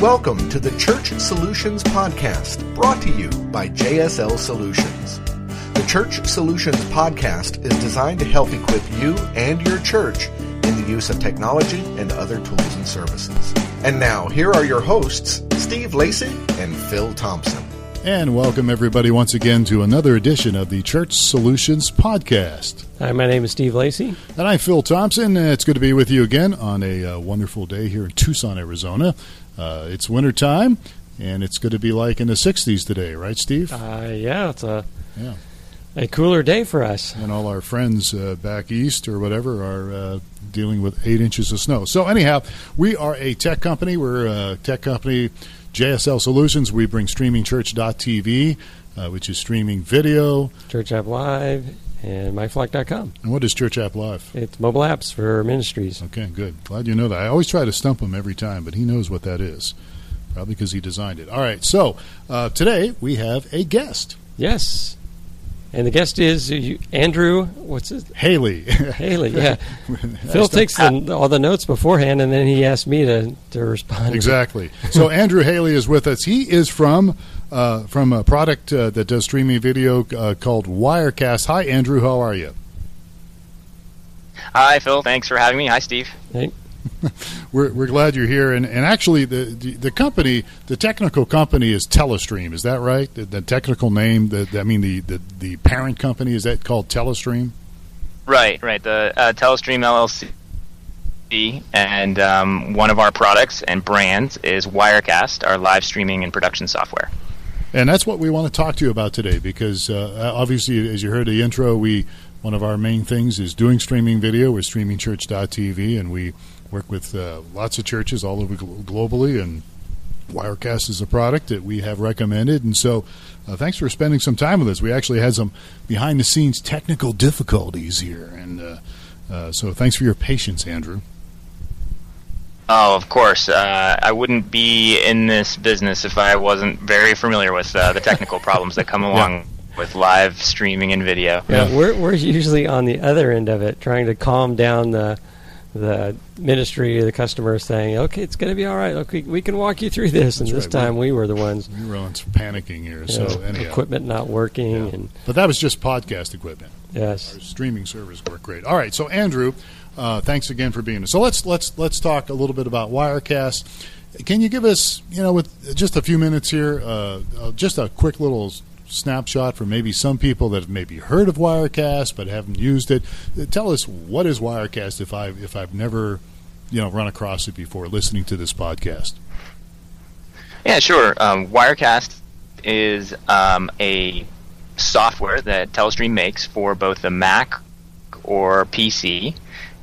Welcome to the Church Solutions Podcast, brought to you by JSL Solutions. The Church Solutions Podcast is designed to help equip you and your church in the use of technology and other tools and services. And now, here are your hosts, Steve Lacy and Phil Thompson. And welcome, everybody, once again to another edition of the Church Solutions Podcast. Hi, my name is Steve Lacy. And I'm Phil Thompson. It's good to be with you again on a uh, wonderful day here in Tucson, Arizona. Uh, it's wintertime, and it's going to be like in the 60s today, right, Steve? Uh, yeah, it's a Yeah. a cooler day for us. And all our friends uh, back east or whatever are uh, dealing with eight inches of snow. So, anyhow, we are a tech company. We're a tech company, JSL Solutions. We bring streamingchurch.tv, uh, which is streaming video. Church App Live and myflock.com. And what is Church App Live? It's mobile apps for ministries. Okay, good. Glad you know that. I always try to stump him every time, but he knows what that is. Probably because he designed it. All right, so uh, today we have a guest, Yes. And the guest is uh, Andrew, what's his Haley. Haley, yeah. Phil takes the, all the notes beforehand, and then he asked me to, to respond. exactly. So Andrew Haley is with us. He is from uh, from a product uh, that does streaming video uh, called Wirecast. Hi, Andrew. How are you? Hi, Phil. Thanks for having me. Hi, Steve. Hey, We're, we're glad you're here. And, and actually, the, the the company, the technical company, is Telestream. Is that right? The, the technical name, the, I mean, the, the the parent company is that called Telestream? Right, right. The uh, Telestream LLC, and um, one of our products and brands is Wirecast, our live streaming and production software. And that's what we want to talk to you about today because uh, obviously, as you heard the intro, we one of our main things is doing streaming video. We're streamingchurch.tv, and we work with uh, lots of churches all over glo- globally. And Wirecast is a product that we have recommended. And so, uh, thanks for spending some time with us. We actually had some behind the scenes technical difficulties here, and uh, uh, so thanks for your patience, Andrew. Oh, of course. Uh, I wouldn't be in this business if I wasn't very familiar with uh, the technical problems that come along with live streaming and video. yeah, Yeah. we're, we're usually on the other end of it, trying to calm down the the ministry, the customer, saying, "Okay, it's going to be all right. Look, we, we can walk you through this." And this right. time, we were the ones, We were on some panicking here, so know, anyhow. equipment not working, Yeah. and But that was just podcast equipment. yes, Our streaming servers work great. All right, so Andrew, uh, thanks again for being here. So let's let's let's talk a little bit about Wirecast. Can you give us, you know, with just a few minutes here, uh, uh, just a quick little snapshot for maybe some people that have maybe heard of Wirecast but haven't used it? Uh, Tell us what is Wirecast if I if I've never, you know, run across it before listening to this podcast. Yeah, sure. Um, Wirecast is um, a software that Telestream makes for both the Mac or PC,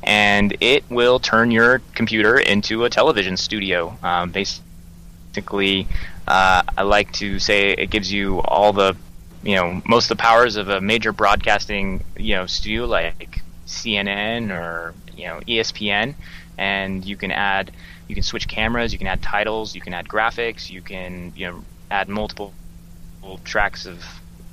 and it will turn your computer into a television studio. Um, basically, uh, I like to say it gives you all the, you know, most of the powers of a major broadcasting, you know, studio like CNN or you know ESPN, and you can add you can switch cameras, you can add titles, you can add graphics, you can you know add multiple tracks of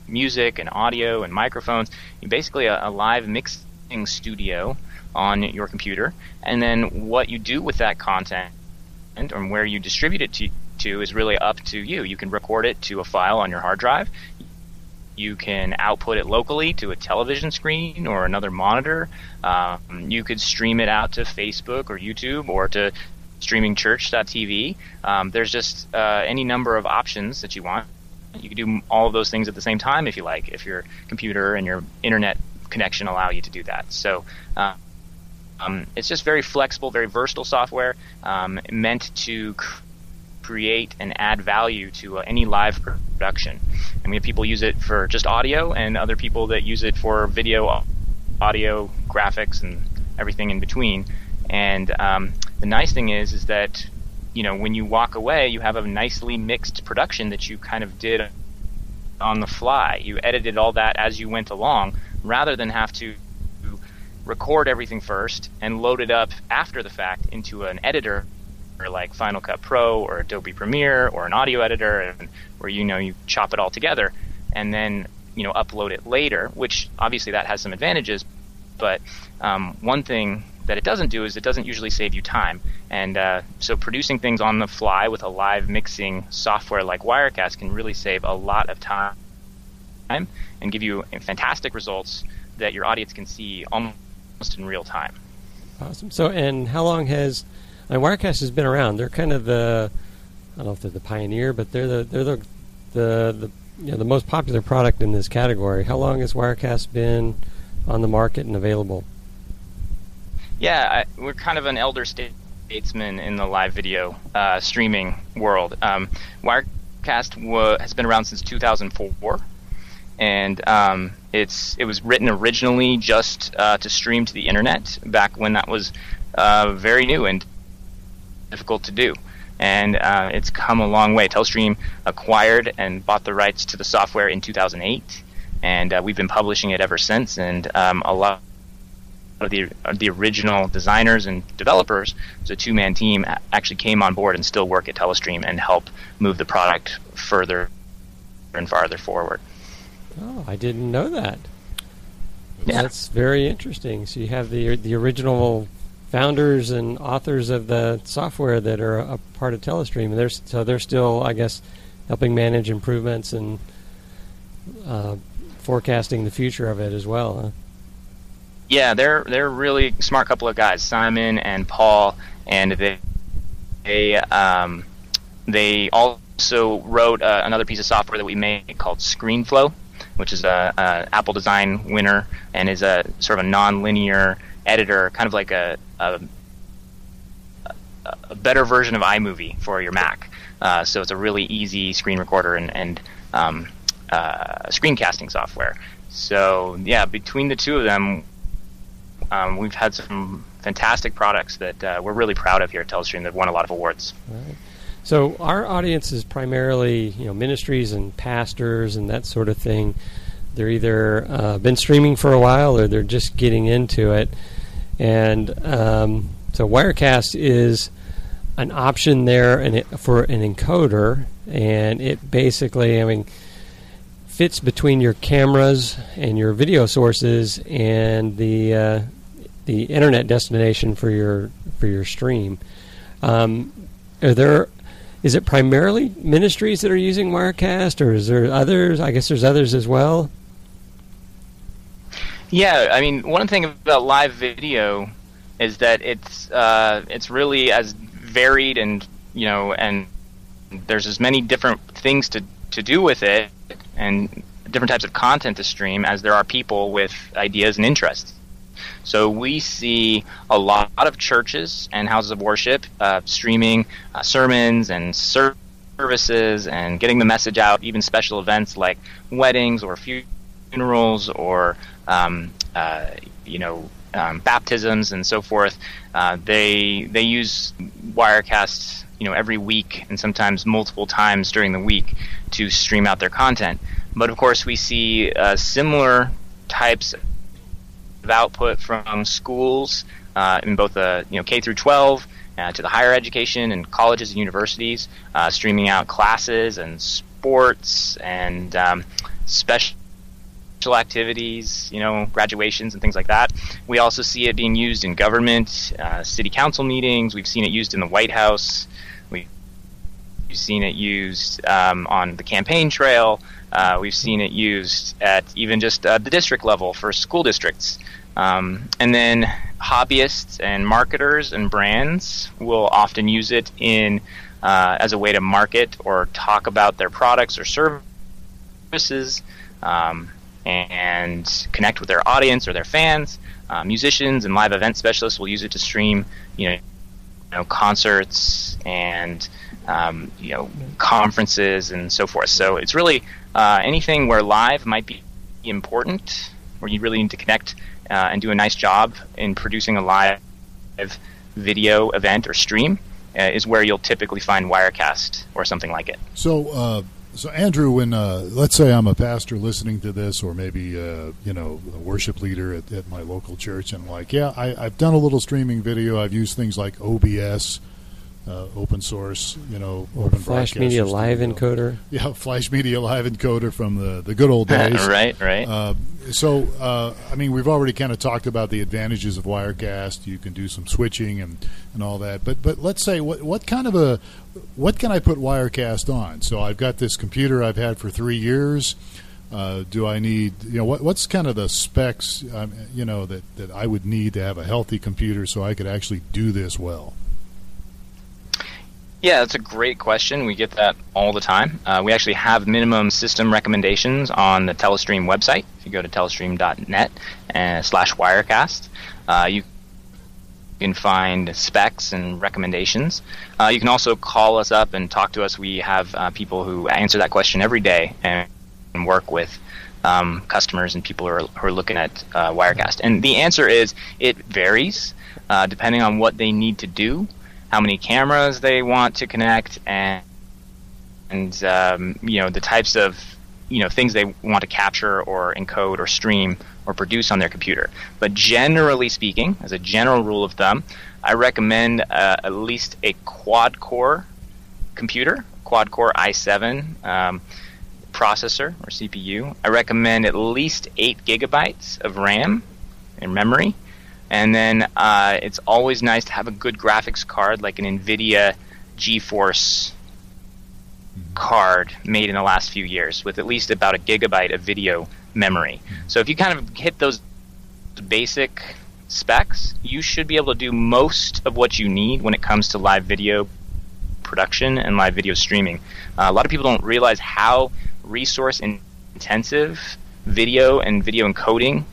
music and audio and microphones. You basically a, a live mixing studio on your computer, and then what you do with that content and where you distribute it to, to is really up to you. You can record it to a file on your hard drive. You can output it locally to a television screen or another monitor. Um, you could stream it out to Facebook or YouTube or to streamingchurch.tv. Um, there's just uh, any number of options that you want. You can do all of those things at the same time if you like, if your computer and your internet connection allow you to do that. So uh, um, it's just very flexible, very versatile software um, meant to cr- create and add value to uh, any live production. We have people use it for just audio, and other people that use it for video, audio, graphics, and everything in between. And um, the nice thing is, is that you know when you walk away, you have a nicely mixed production that you kind of did on the fly. You edited all that as you went along, rather than have to record everything first and load it up after the fact into an editor or like Final Cut Pro or Adobe Premiere or an audio editor and where you know you chop it all together and then you know upload it later which obviously that has some advantages but um, one thing that it doesn't do is it doesn't usually save you time. And uh, so producing things on the fly with a live mixing software like Wirecast can really save a lot of time and give you fantastic results that your audience can see almost in real time. Awesome. So, and how long has I mean, Wirecast has been around? They're kind of the I don't know if they're the pioneer, but they're the they're the the, the you know, the most popular product in this category. How long has Wirecast been on the market and available? Yeah, I, we're kind of an elder statesman in the live video uh, streaming world. Um, Wirecast wa- has been around since 2004, and um, it's it was written originally just uh, to stream to the internet back when that was uh, very new and difficult to do. And uh, it's come a long way. Telestream acquired and bought the rights to the software in 2008, and uh, we've been publishing it ever since. And um, a lot of the the original designers and developers, it's a two man team, actually came on board and still work at Telestream and help move the product further and farther forward. Oh, I didn't know that. Yeah. That's very interesting. So you have the the original founders and authors of the software that are a part of Telestream, and they're so they're still, I guess, helping manage improvements and uh, forecasting the future of it as well. Huh? Yeah, they're they're really smart couple of guys, Simon and Paul, and they they um, they also wrote uh, another piece of software that we made called ScreenFlow, which is a, a Apple Design winner and is a sort of a non-linear editor, kind of like a, a, a better version of iMovie for your Mac. Uh, so it's a really easy screen recorder and, and um, uh, screencasting software. So yeah, between the two of them, um, we've had some fantastic products that uh, we're really proud of here at Telestream that won a lot of awards. Right. So our audience is primarily you know ministries and pastors and that sort of thing. They're either uh, been streaming for a while or they're just getting into it, and um, so Wirecast is an option there and it, for an encoder, and it basically, I mean, fits between your cameras and your video sources and the uh, the internet destination for your for your stream. Um, are there is it primarily ministries that are using Wirecast, or is there others? I guess there's others as well. Yeah, I mean, one thing about live video is that it's uh, it's really as varied and you know, and there's as many different things to to do with it, and different types of content to stream as there are people with ideas and interests. So we see a lot of churches and houses of worship uh, streaming uh, sermons and services and getting the message out, even special events like weddings or funerals or um, uh, you know um, baptisms and so forth. Uh, they they use Wirecast you know every week and sometimes multiple times during the week to stream out their content. But of course, we see uh, similar types of output from schools uh, in both the you know K through 12 uh, to the higher education and colleges and universities, uh, streaming out classes and sports and um, special activities, you know, graduations and things like that. We also see it being used in government, uh, city council meetings. We've seen it used in the White House. We've seen it used um, on the campaign trail. Uh, we've seen it used at even just uh, the district level for school districts. Um, and then hobbyists and marketers and brands will often use it in uh, as a way to market or talk about their products or services um, and connect with their audience or their fans. Uh, musicians and live event specialists will use it to stream, you know, you know concerts and um, you know conferences and so forth. So it's really uh, anything where live might be important, where you really need to connect uh, and do a nice job in producing a live video event or stream, uh, is where you'll typically find Wirecast or something like it. So, uh, so Andrew, when uh, let's say I'm a pastor listening to this, or maybe uh, you know a worship leader at, at, my local church, and like, yeah, I, have done a little streaming video. I've used things like OBS uh, open source, you know, Or open Flash Media Live studio. Encoder. Yeah, Flash Media Live Encoder from the, the good old days. right, right. Uh, so, uh, I mean, we've already kind of talked about the advantages of Wirecast. You can do some switching and, and all that. But but let's say what what kind of a what can I put Wirecast on? So I've got this computer I've had for three years. Uh, do I need you know what what's kind of the specs um, you know that, that I would need to have a healthy computer so I could actually do this well? Yeah, that's a great question. We get that all the time. Uh, we actually have minimum system recommendations on the Telestream website. If you go to telestream.net uh, slash Wirecast, uh, you can find specs and recommendations. Uh, you can also call us up and talk to us. We have uh, people who answer that question every day and, and work with um, customers and people who are, who are looking at uh, Wirecast. And the answer is it varies uh, depending on what they need to do how many cameras they want to connect, and and um, you know the types of you know things they want to capture or encode or stream or produce on their computer. But generally speaking, as a general rule of thumb, I recommend uh, at least a quad core computer, quad core i7 um, processor or CPU. I recommend at least eight gigabytes of RAM in memory. And then uh, it's always nice to have a good graphics card, like an NVIDIA GeForce card made in the last few years, with at least about a gigabyte of video memory. So if you kind of hit those basic specs, you should be able to do most of what you need when it comes to live video production and live video streaming. Uh, a lot of people don't realize how resource intensive video and video encoding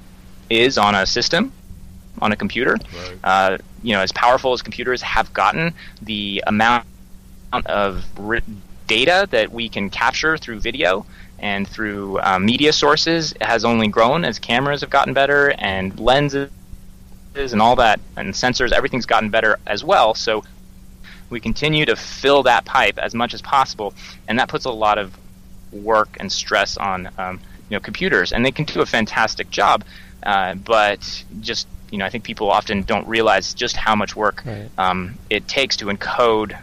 is on a system on a computer. Right. Uh, you know, as powerful as computers have gotten, the amount of data that we can capture through video and through uh, media sources has only grown as cameras have gotten better and lenses and all that and sensors. Everything's gotten better as well. So we continue to fill that pipe as much as possible, and that puts a lot of work and stress on um, you know computers, and they can do a fantastic job. Uh, but just you know, I think people often don't realize just how much work Right. um, it takes to encode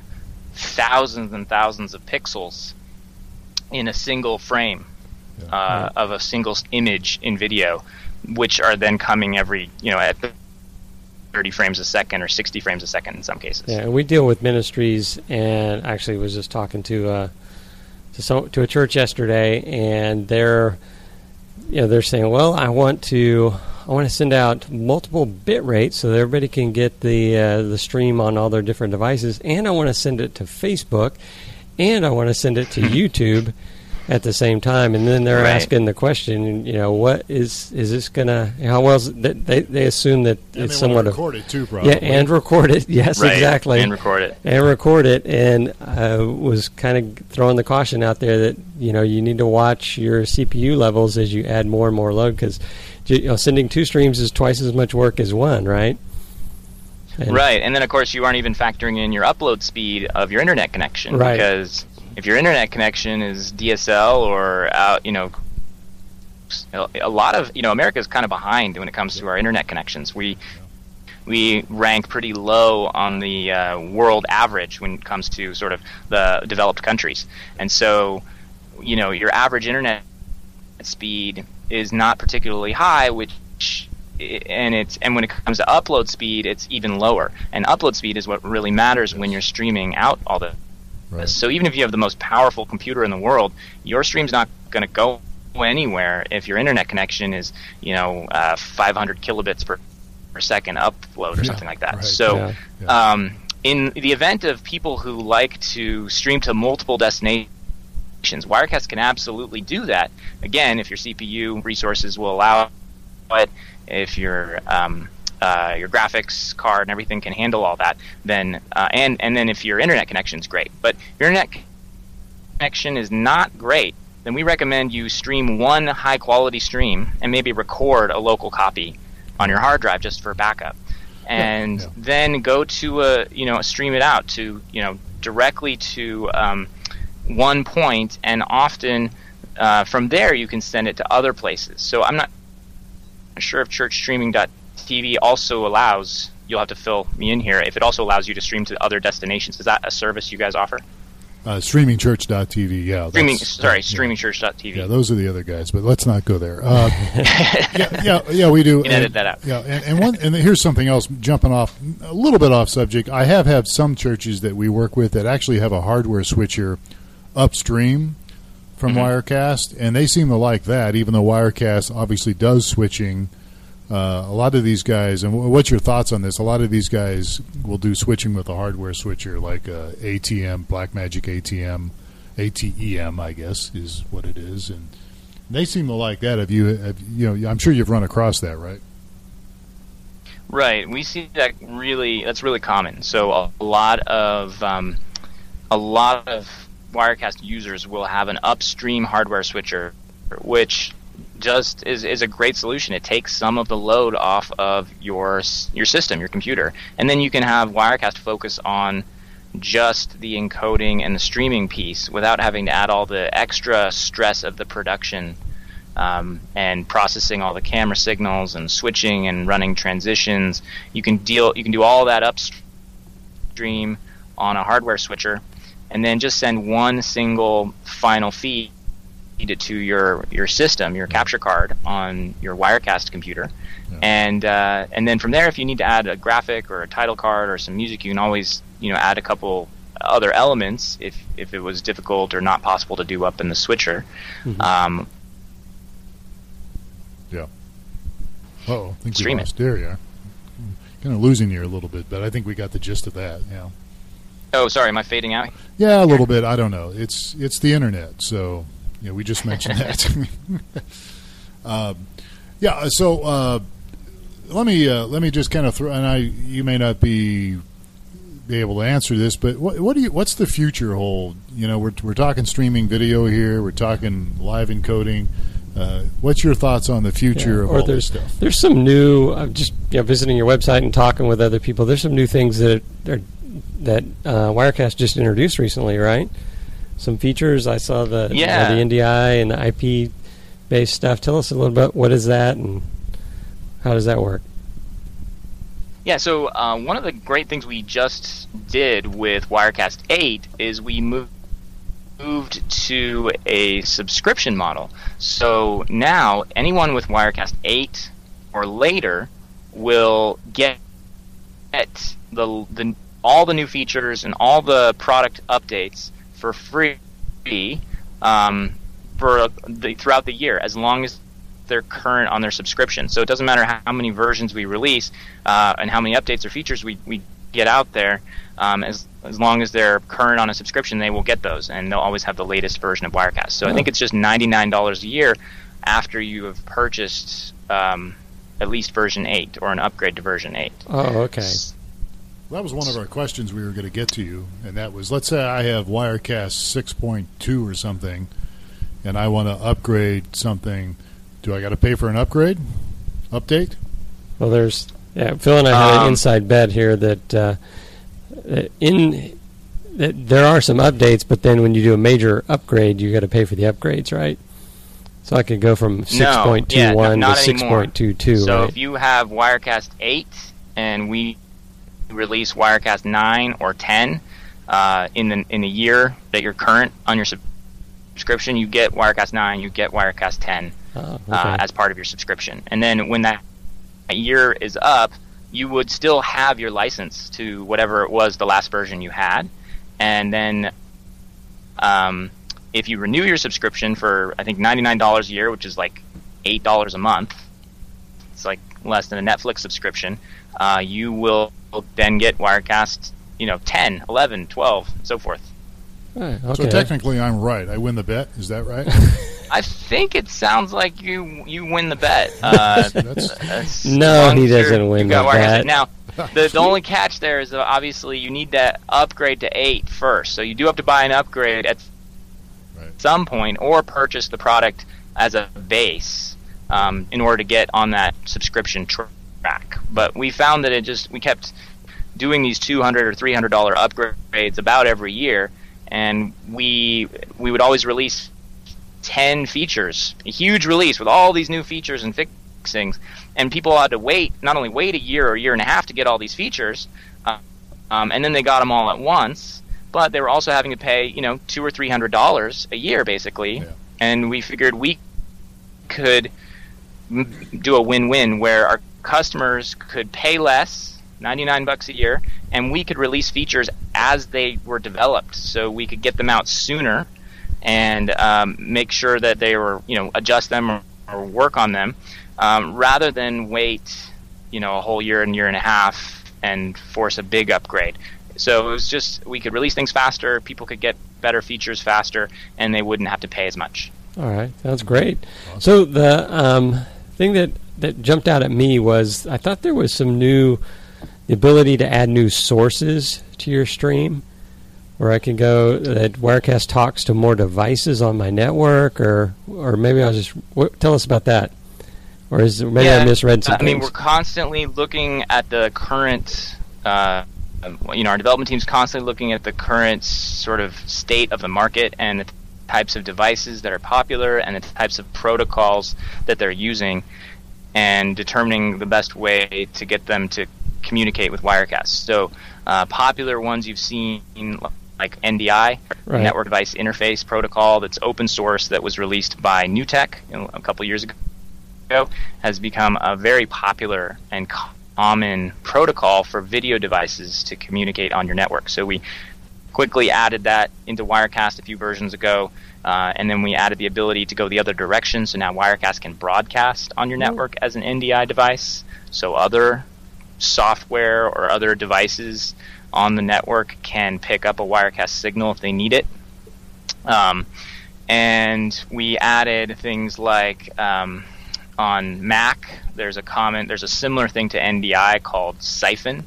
thousands and thousands of pixels in a single frame uh, of a single image in video, which are then coming every you know at 30 frames a second or 60 frames a second in some cases. Yeah, and we deal with ministries, and actually was just talking to uh, to some to a church yesterday, and they're you know they're saying, well, I want to I want to send out multiple bit rates so that everybody can get the uh, the stream on all their different devices, and I want to send it to Facebook, and I want to send it to YouTube at the same time. And then they're Right. asking the question, you know, what is is this gonna? How well? Is, they they they assume that And it's they want somewhat to of it too, probably. yeah, and record it. Yes, Right, exactly. And record it. and record it. And uh, was kind of throwing the caution out there that you know you need to watch your CPU levels as you add more and more load because you know sending two streams is twice as much work as one, right? And- Right, and then of course you aren't even factoring in your upload speed of your internet connection Right. because if your internet connection is DSL or out, you know, a lot of you know America is kind of behind when it comes to our internet connections. We we rank pretty low on the uh, world average when it comes to sort of the developed countries, and so you know your average internet speed is not particularly high, which and it's and when it comes to upload speed, it's even lower. And upload speed is what really matters when you're streaming out all the. Right. So even if you have the most powerful computer in the world, your stream's not going to go anywhere if your internet connection is you know uh, 500 kilobits per, per second upload or Yeah, something like that. right. So. Yeah. Yeah. Um, in the event of people who like to stream to multiple destinations, Wirecast can absolutely do that. Again, if your CPU resources will allow it, if your um, uh, your graphics card and everything can handle all that, then uh, and and then if your internet connection is great. But if your internet connection is not great, then we recommend you stream one high quality stream and maybe record a local copy on your hard drive just for backup. And yeah. then go to a you know stream it out to you know directly to um, one point, and often uh, from there you can send it to other places. So I'm not sure if churchstreaming.tv also allows you'll have to fill me in here. If it also allows you to stream to other destinations, is that a service you guys offer? Uh, streamingchurch.tv, yeah. Streaming, sorry, yeah. streamingchurch.tv. Yeah, those are the other guys, but let's not go there. Uh, yeah, yeah, yeah, we do. can edit that out. Yeah, and, and one, and here's something else. Jumping off a little bit off subject, I have had some churches that we work with that actually have a hardware switcher upstream from Mm-hmm. Wirecast, and they seem to like that, even though Wirecast obviously does switching. Uh, a lot of these guys, and wh- what's your thoughts on this? A lot of these guys will do switching with a hardware switcher, like uh, ATM, Blackmagic ATM, ATEM, I guess is what it is, and they seem to like that. Have you, have, you know, I'm sure you've run across that, right? Right. We see that really. That's really common. So a lot of um, a lot of Wirecast users will have an upstream hardware switcher, which just is, is a great solution. It takes some of the load off of your your system, your computer, and then you can have Wirecast focus on just the encoding and the streaming piece without having to add all the extra stress of the production um, and processing all the camera signals and switching and running transitions. You can deal. You can do all that upstream on a hardware switcher, and then just send one single final feed it to your your system, your capture card on your Wirecast computer, Yeah. and uh, and then from there, if you need to add a graphic or a title card or some music, you can always you know add a couple other elements if if it was difficult or not possible to do up in the switcher. Um, Oh, I think we lost. There you are. Kind of losing you a little bit, but I think we got the gist of that. Yeah. Oh, sorry, am I fading out? Yeah, a little bit. I don't know. It's it's the internet, so yeah, we just mentioned that. um, yeah. So uh, let me uh, let me just kind of throw. And I, you may not be be able to answer this, but what what do you? What's the future hold? You know, we're we're talking streaming video here. We're talking live encoding. Uh, what's your thoughts on the future Yeah, of or all this there's stuff? there's some new. I'm just you know, visiting your website and talking with other people. There's some new things that are, that uh, Wirecast just introduced recently, right? Some features. I saw the you know, the NDI and the IP based stuff. Tell us a little bit. What is that and how does that work? Yeah, so uh, one of the great things we just did with Wirecast 8 is we moved moved to a subscription model. So now anyone with Wirecast 8 or later will get get the, the all the new features and all the product updates for free um, for the, throughout the year as long as they're current on their subscription. So it doesn't matter how, many versions we release uh, and how many updates or features we, we get out there. Um, as as long as they're current on a subscription, they will get those, and they'll always have the latest version of Wirecast. So I think it's just ninety nine dollars a year after you have purchased um, at least version eight or an upgrade to version eight. Oh, okay. That was one of our questions we were going to get to you, and that was let's say I have Wirecast 6.2 or something, and I want to upgrade something. Do I got to pay for an upgrade? Update? Well, there's yeah. Phil and I had an Um, inside bet here that uh, uh, in that there are some updates, but then when you do a major upgrade, you got to pay for the upgrades, right? So I could go from six point two yeah, no- one to not six anymore. point two two. So right? if you have Wirecast 8 and we release Wirecast 9 or 10 uh, in the in the year that you're current on your subscription, you get Wirecast 9, you get Wirecast 10 Oh, okay. uh, as part of your subscription. And then when that year is up, you would still have your license to whatever it was the last version you had. And then um, if you renew your subscription for, I think, $99 a year, which is like $8 a month, it's like less than a Netflix subscription, uh, you will then get Wirecast, you know, 10, 11, 12, so forth. Right, So technically, I'm right. I win the bet. Is that right? I think it sounds like you you win the bet. Uh, That's- No, he doesn't win you've the bet. Now, the, the only catch there is obviously you need to upgrade to eight first. So you do have to buy an upgrade at Right. some point, or purchase the product as a base um, in order to get on that subscription track. But we found that it just we kept doing these two hundred or three hundred dollar upgrades about every year, and we we would always release 10 features, a huge release with all these new features and fixings, and people had to wait not only wait a year or a year and a half to get all these features, uh, um, and then they got them all at once, but they were also having to pay you know two or three hundred dollars a year basically, Yeah. and we figured we could do a win-win where our customers could pay less, 99 bucks a year, and we could release features as they were developed, so we could get them out sooner and um, make sure that they were, you know, adjust them or, or work on them, um, rather than wait, you know, a whole year and year and a half and force a big upgrade. So it was just we could release things faster, people could get better features faster, and they wouldn't have to pay as much. All right, sounds great. So the um, thing that that jumped out at me was I thought there was some new the ability to add new sources to your stream, where I can go that Wirecast talks to more devices on my network, or or maybe I was just what, tell us about that, or is maybe I misread something. I mean, we're constantly looking at the current. Uh, you know, our development team's constantly looking at the current sort of state of the market and the types of devices that are popular and the types of protocols that they're using, and determining the best way to get them to communicate with Wirecast. So, uh, popular ones you've seen like NDI, Right. Network Device Interface Protocol, that's open source that was released by Newtek a couple years ago ago has become a very popular and common protocol for video devices to communicate on your network. So we quickly added that into Wirecast a few versions ago, uh, and then we added the ability to go the other direction. So now Wirecast can broadcast on your network as an NDI device. So other software or other devices on the network can pick up a Wirecast signal if they need it. Um, and we added things like um, on Mac. There's a common, there's a similar thing to NDI called Syphon,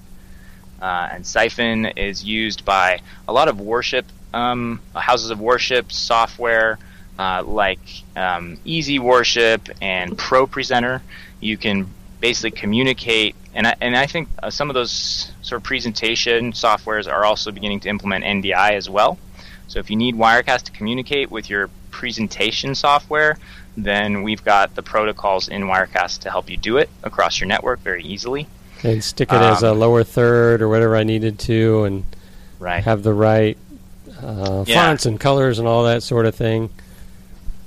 uh, and Syphon is used by a lot of worship um, houses of worship software uh, like um, EasyWorship and ProPresenter. You can basically communicate, and I, and I think uh, some of those sort of presentation softwares are also beginning to implement NDI as well. So if you need Wirecast to communicate with your presentation software, then we've got the protocols in Wirecast to help you do it across your network very easily. and stick it as a um, lower third or whatever I needed to, and Right. have the right uh, Yeah. fonts and colors and all that sort of thing.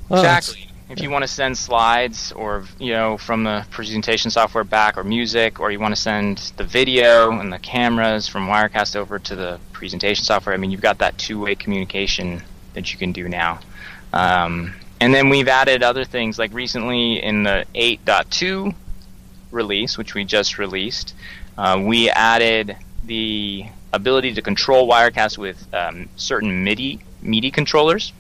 Well, Exactly. If you want to send slides or you know from the presentation software back or music, or you want to send the video and the cameras from Wirecast over to the presentation software, I mean you've got that two-way communication that you can do now. Um, and then we've added other things like recently in the 8.2 release, which we just released, uh, we added the ability to control Wirecast with um, certain MIDI MIDI controllers.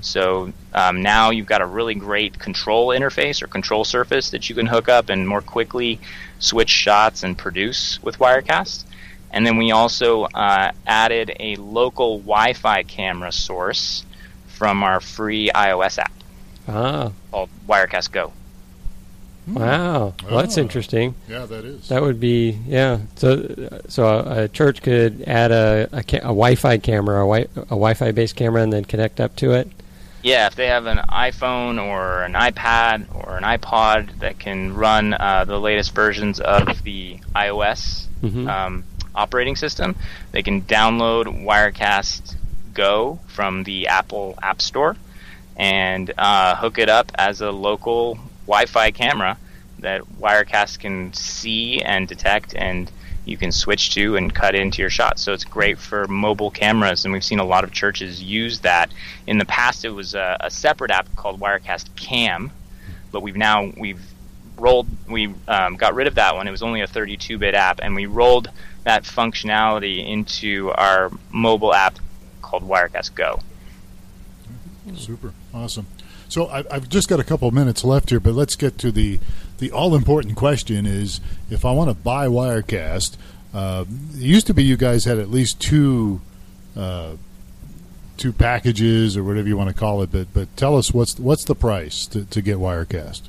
So um, now you've got a really great control interface or control surface that you can hook up and more quickly switch shots and produce with Wirecast. And then we also uh, added a local Wi-Fi camera source from our free iOS app ah, called Wirecast Go. Wow, well, that's Ah. interesting. Yeah, that is. That would be yeah. So so a, a church could add a a, ca- a Wi-Fi camera, a, wi- a Wi-Fi based camera, and then connect up to it. Yeah, if they have an iPhone or an iPad or an iPod that can run uh, the latest versions of the iOS Mhm. um, operating system, they can download Wirecast Go from the Apple App Store and uh, hook it up as a local Wi-Fi camera that Wirecast can see and detect and you can switch to and cut into your shots. So it's great for mobile cameras, and we've seen a lot of churches use that. In the past, it was a, a separate app called Wirecast Cam, but we've now we've rolled we um, got rid of that one. It was only a 32-bit app, and we rolled that functionality into our mobile app called Wirecast Go. Super awesome. So I, I've just got a couple of minutes left here, but let's get to the the all important question: is if I want to buy Wirecast, uh, it used to be you guys had at least two uh, two packages or whatever you want to call it, but but tell us what's what's the price to, to get Wirecast?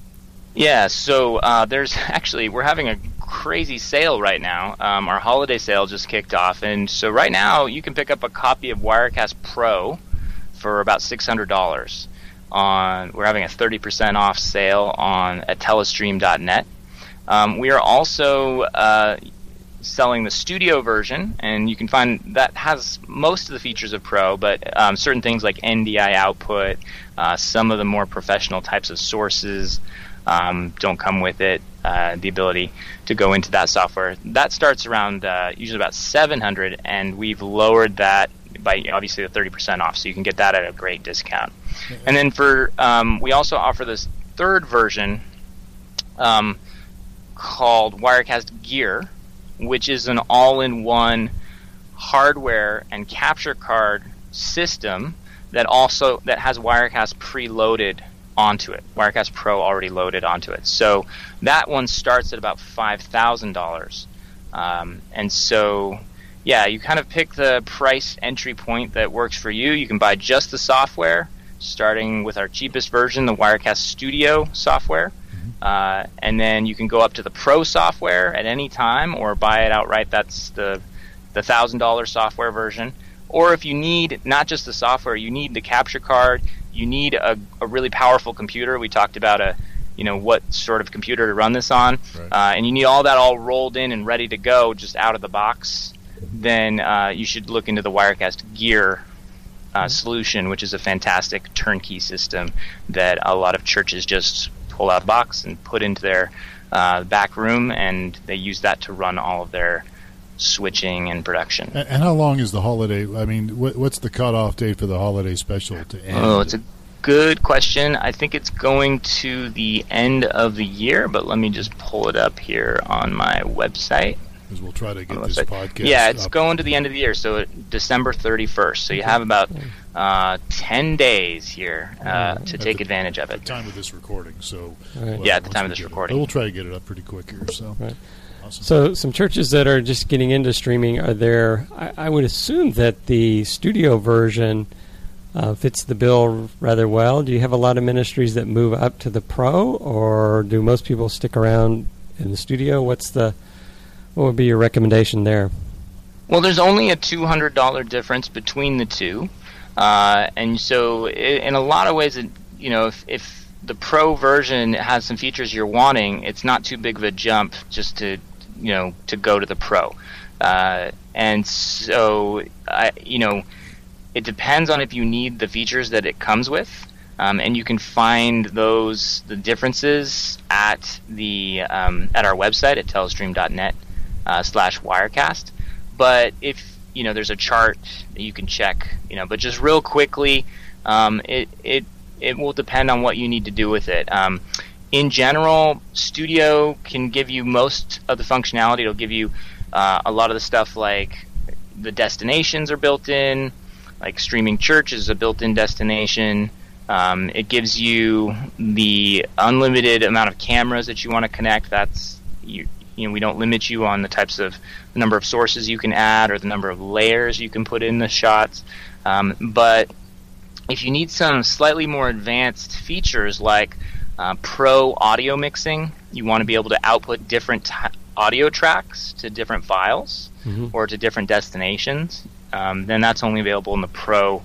Yeah, so uh, there's actually we're having a crazy sale right now. Um, our holiday sale just kicked off, and so right now you can pick up a copy of Wirecast Pro for about six hundred dollars. On. We're having a 30% off sale on at telestream.net. Um, we are also uh, selling the studio version, and you can find that has most of the features of Pro, but um, certain things like NDI output, uh, some of the more professional types of sources um, don't come with it. Uh, the ability to go into that software that starts around uh, usually about 700, and we've lowered that by obviously the 30% off, so you can get that at a great discount. And then for um, we also offer this third version um, called Wirecast Gear, which is an all-in-one hardware and capture card system that also that has Wirecast preloaded onto it. Wirecast Pro already loaded onto it. So that one starts at about five thousand um, dollars. And so yeah, you kind of pick the price entry point that works for you. You can buy just the software, starting with our cheapest version, the Wirecast Studio software. Uh, and then you can go up to the Pro software at any time, or buy it outright. That's the the thousand dollar software version. Or if you need not just the software, you need the capture card. You need a, a really powerful computer. We talked about a you know what sort of computer to run this on, Right. uh, and you need all that all rolled in and ready to go, just out of the box. Then uh, you should look into the Wirecast Gear uh, solution, which is a fantastic turnkey system that a lot of churches just pull out a box and put into their uh, back room, and they use that to run all of their switching and production. And, how long is the holiday? I mean, what, what's the cutoff date for the holiday special to end? Oh, it's a good question. I think it's going to the end of the year, but let me just pull it up here on my website. Because we'll try to get this website. podcast. Yeah, it's up. going to the end of the year, so December 31st. So you have about uh, 10 days here uh, to At take the- advantage of At it. the time of this recording. So Right. Yeah, at the time of this get it- recording. we'll try to get it up pretty quick here. So Right. awesome. So, some churches that are just getting into streaming are there. I, I would assume that the studio version uh, fits the bill rather well. Do you have a lot of ministries that move up to the pro, or do most people stick around in the studio? What's the what would be your recommendation there? Well, there's only a $200 difference between the two. Uh, and so, i in a lot of ways, it, you know, if, if the pro version has some features you're wanting, it's not too big of a jump just to, you know, to go to the pro. Uh, and so, I, you know, it depends on if you need the features that it comes with. Um, and you can find those the differences at the um, at our website at telestream.net uh, slash wirecast. But if you know there's a chart that you can check, you know, but just real quickly, um, it it it will depend on what you need to do with it. Um, in general, Studio can give you most of the functionality. It'll give you uh, a lot of the stuff like the destinations are built in, like streaming church is a built-in destination. Um, it gives you the unlimited amount of cameras that you want to connect. That's you, you know we don't limit you on the types of the number of sources you can add or the number of layers you can put in the shots. Um, but if you need some slightly more advanced features like uh, pro audio mixing, you want to be able to output different t- audio tracks to different files Mhm. or to different destinations, um, then that's only available in the pro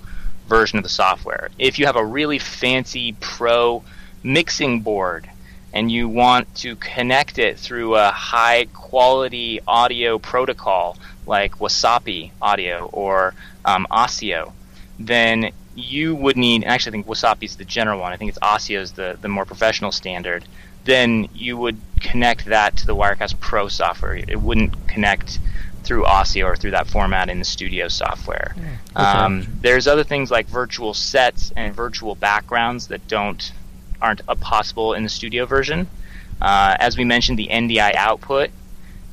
version of the software. If you have a really fancy pro mixing board and you want to connect it through a high quality audio protocol like Wasapi Audio or um, ASIO, then you would need. Actually, I think Wasapi is the general one. I think it's ASIO is the the more professional standard. Then you would connect that to the Wirecast Pro software. It wouldn't connect through ASIO or through that format in the Studio software. Um, there's other things like virtual sets and virtual backgrounds that don't aren't possible in the Studio version. Uh, as we mentioned, the NDI output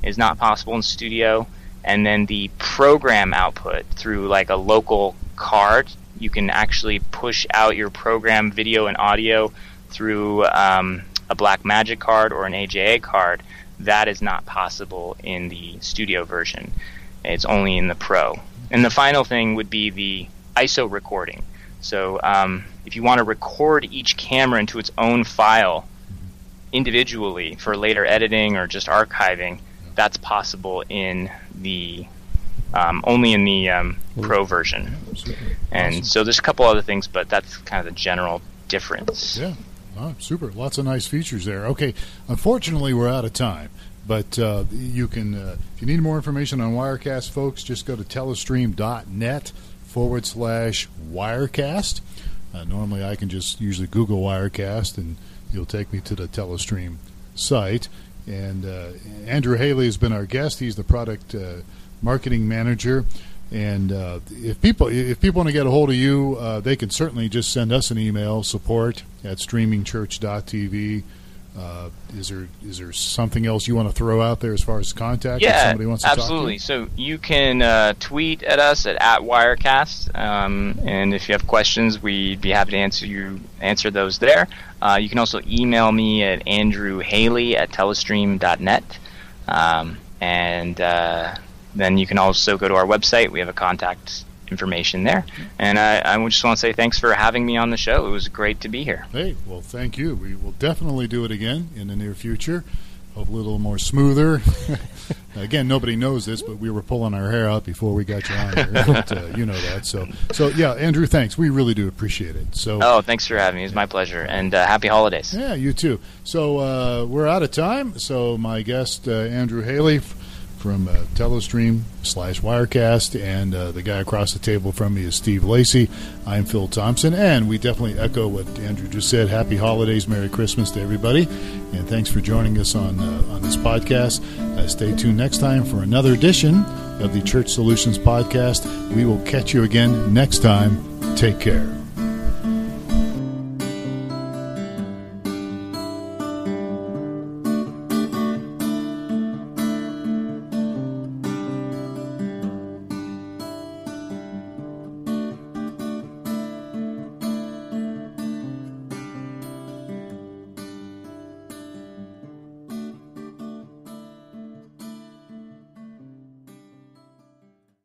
is not possible in Studio, and then the program output through like a local card, you can actually push out your program video and audio through um, a Blackmagic card or an AJA card. That is not possible in the Studio version. It's only in the Pro. And the final thing would be the ISO recording. So um, if you want to record each camera into its own file individually for later editing or just archiving, that's possible in the um, only in the um, Pro version. And Awesome. so there's a couple other things, but that's kind of the general difference. Yeah. Oh, super. Lots of nice features there. Okay. Unfortunately, we're out of time. But uh, you can, uh, if you need more information on Wirecast, folks, just go to telestream.net forward slash Wirecast. Uh, normally, I can just usually Google Wirecast, and you'll take me to the Telestream site. And uh, Andrew Haley has been our guest. He's the product uh, marketing manager. And uh, if people if people want to get a hold of you, uh, they can certainly just send us an email support at streamingchurch.tv. Uh, is there is there something else you want to throw out there as far as contact? Yeah, if somebody wants to absolutely. Talk to you? So you can uh, tweet at us at, at Wirecast, um, and if you have questions, we'd be happy to answer you answer those there. Uh, you can also email me at Andrew Haley at telestream.net, um, and uh, then you can also go to our website. We have a contact information there. And I, I just want to say thanks for having me on the show. It was great to be here. Hey, well, thank you. We will definitely do it again in the near future. Hopefully, a little more smoother. again, nobody knows this, but we were pulling our hair out before we got you on here. but, uh, you know that. So, so yeah, Andrew, thanks. We really do appreciate it. So, oh, thanks for having me. It was my pleasure, and uh, happy holidays. Yeah, you too. So uh, we're out of time. So my guest, uh, Andrew Haley from uh, Telestream slash Wirecast, and uh, the guy across the table from me is Steve Lacy. I'm Phil Thompson, and we definitely echo what Andrew just said. Happy holidays, Merry Christmas to everybody, and thanks for joining us on uh, on this podcast. Uh, stay tuned next time for another edition of the Church Solutions Podcast. We will catch you again next time. Take care.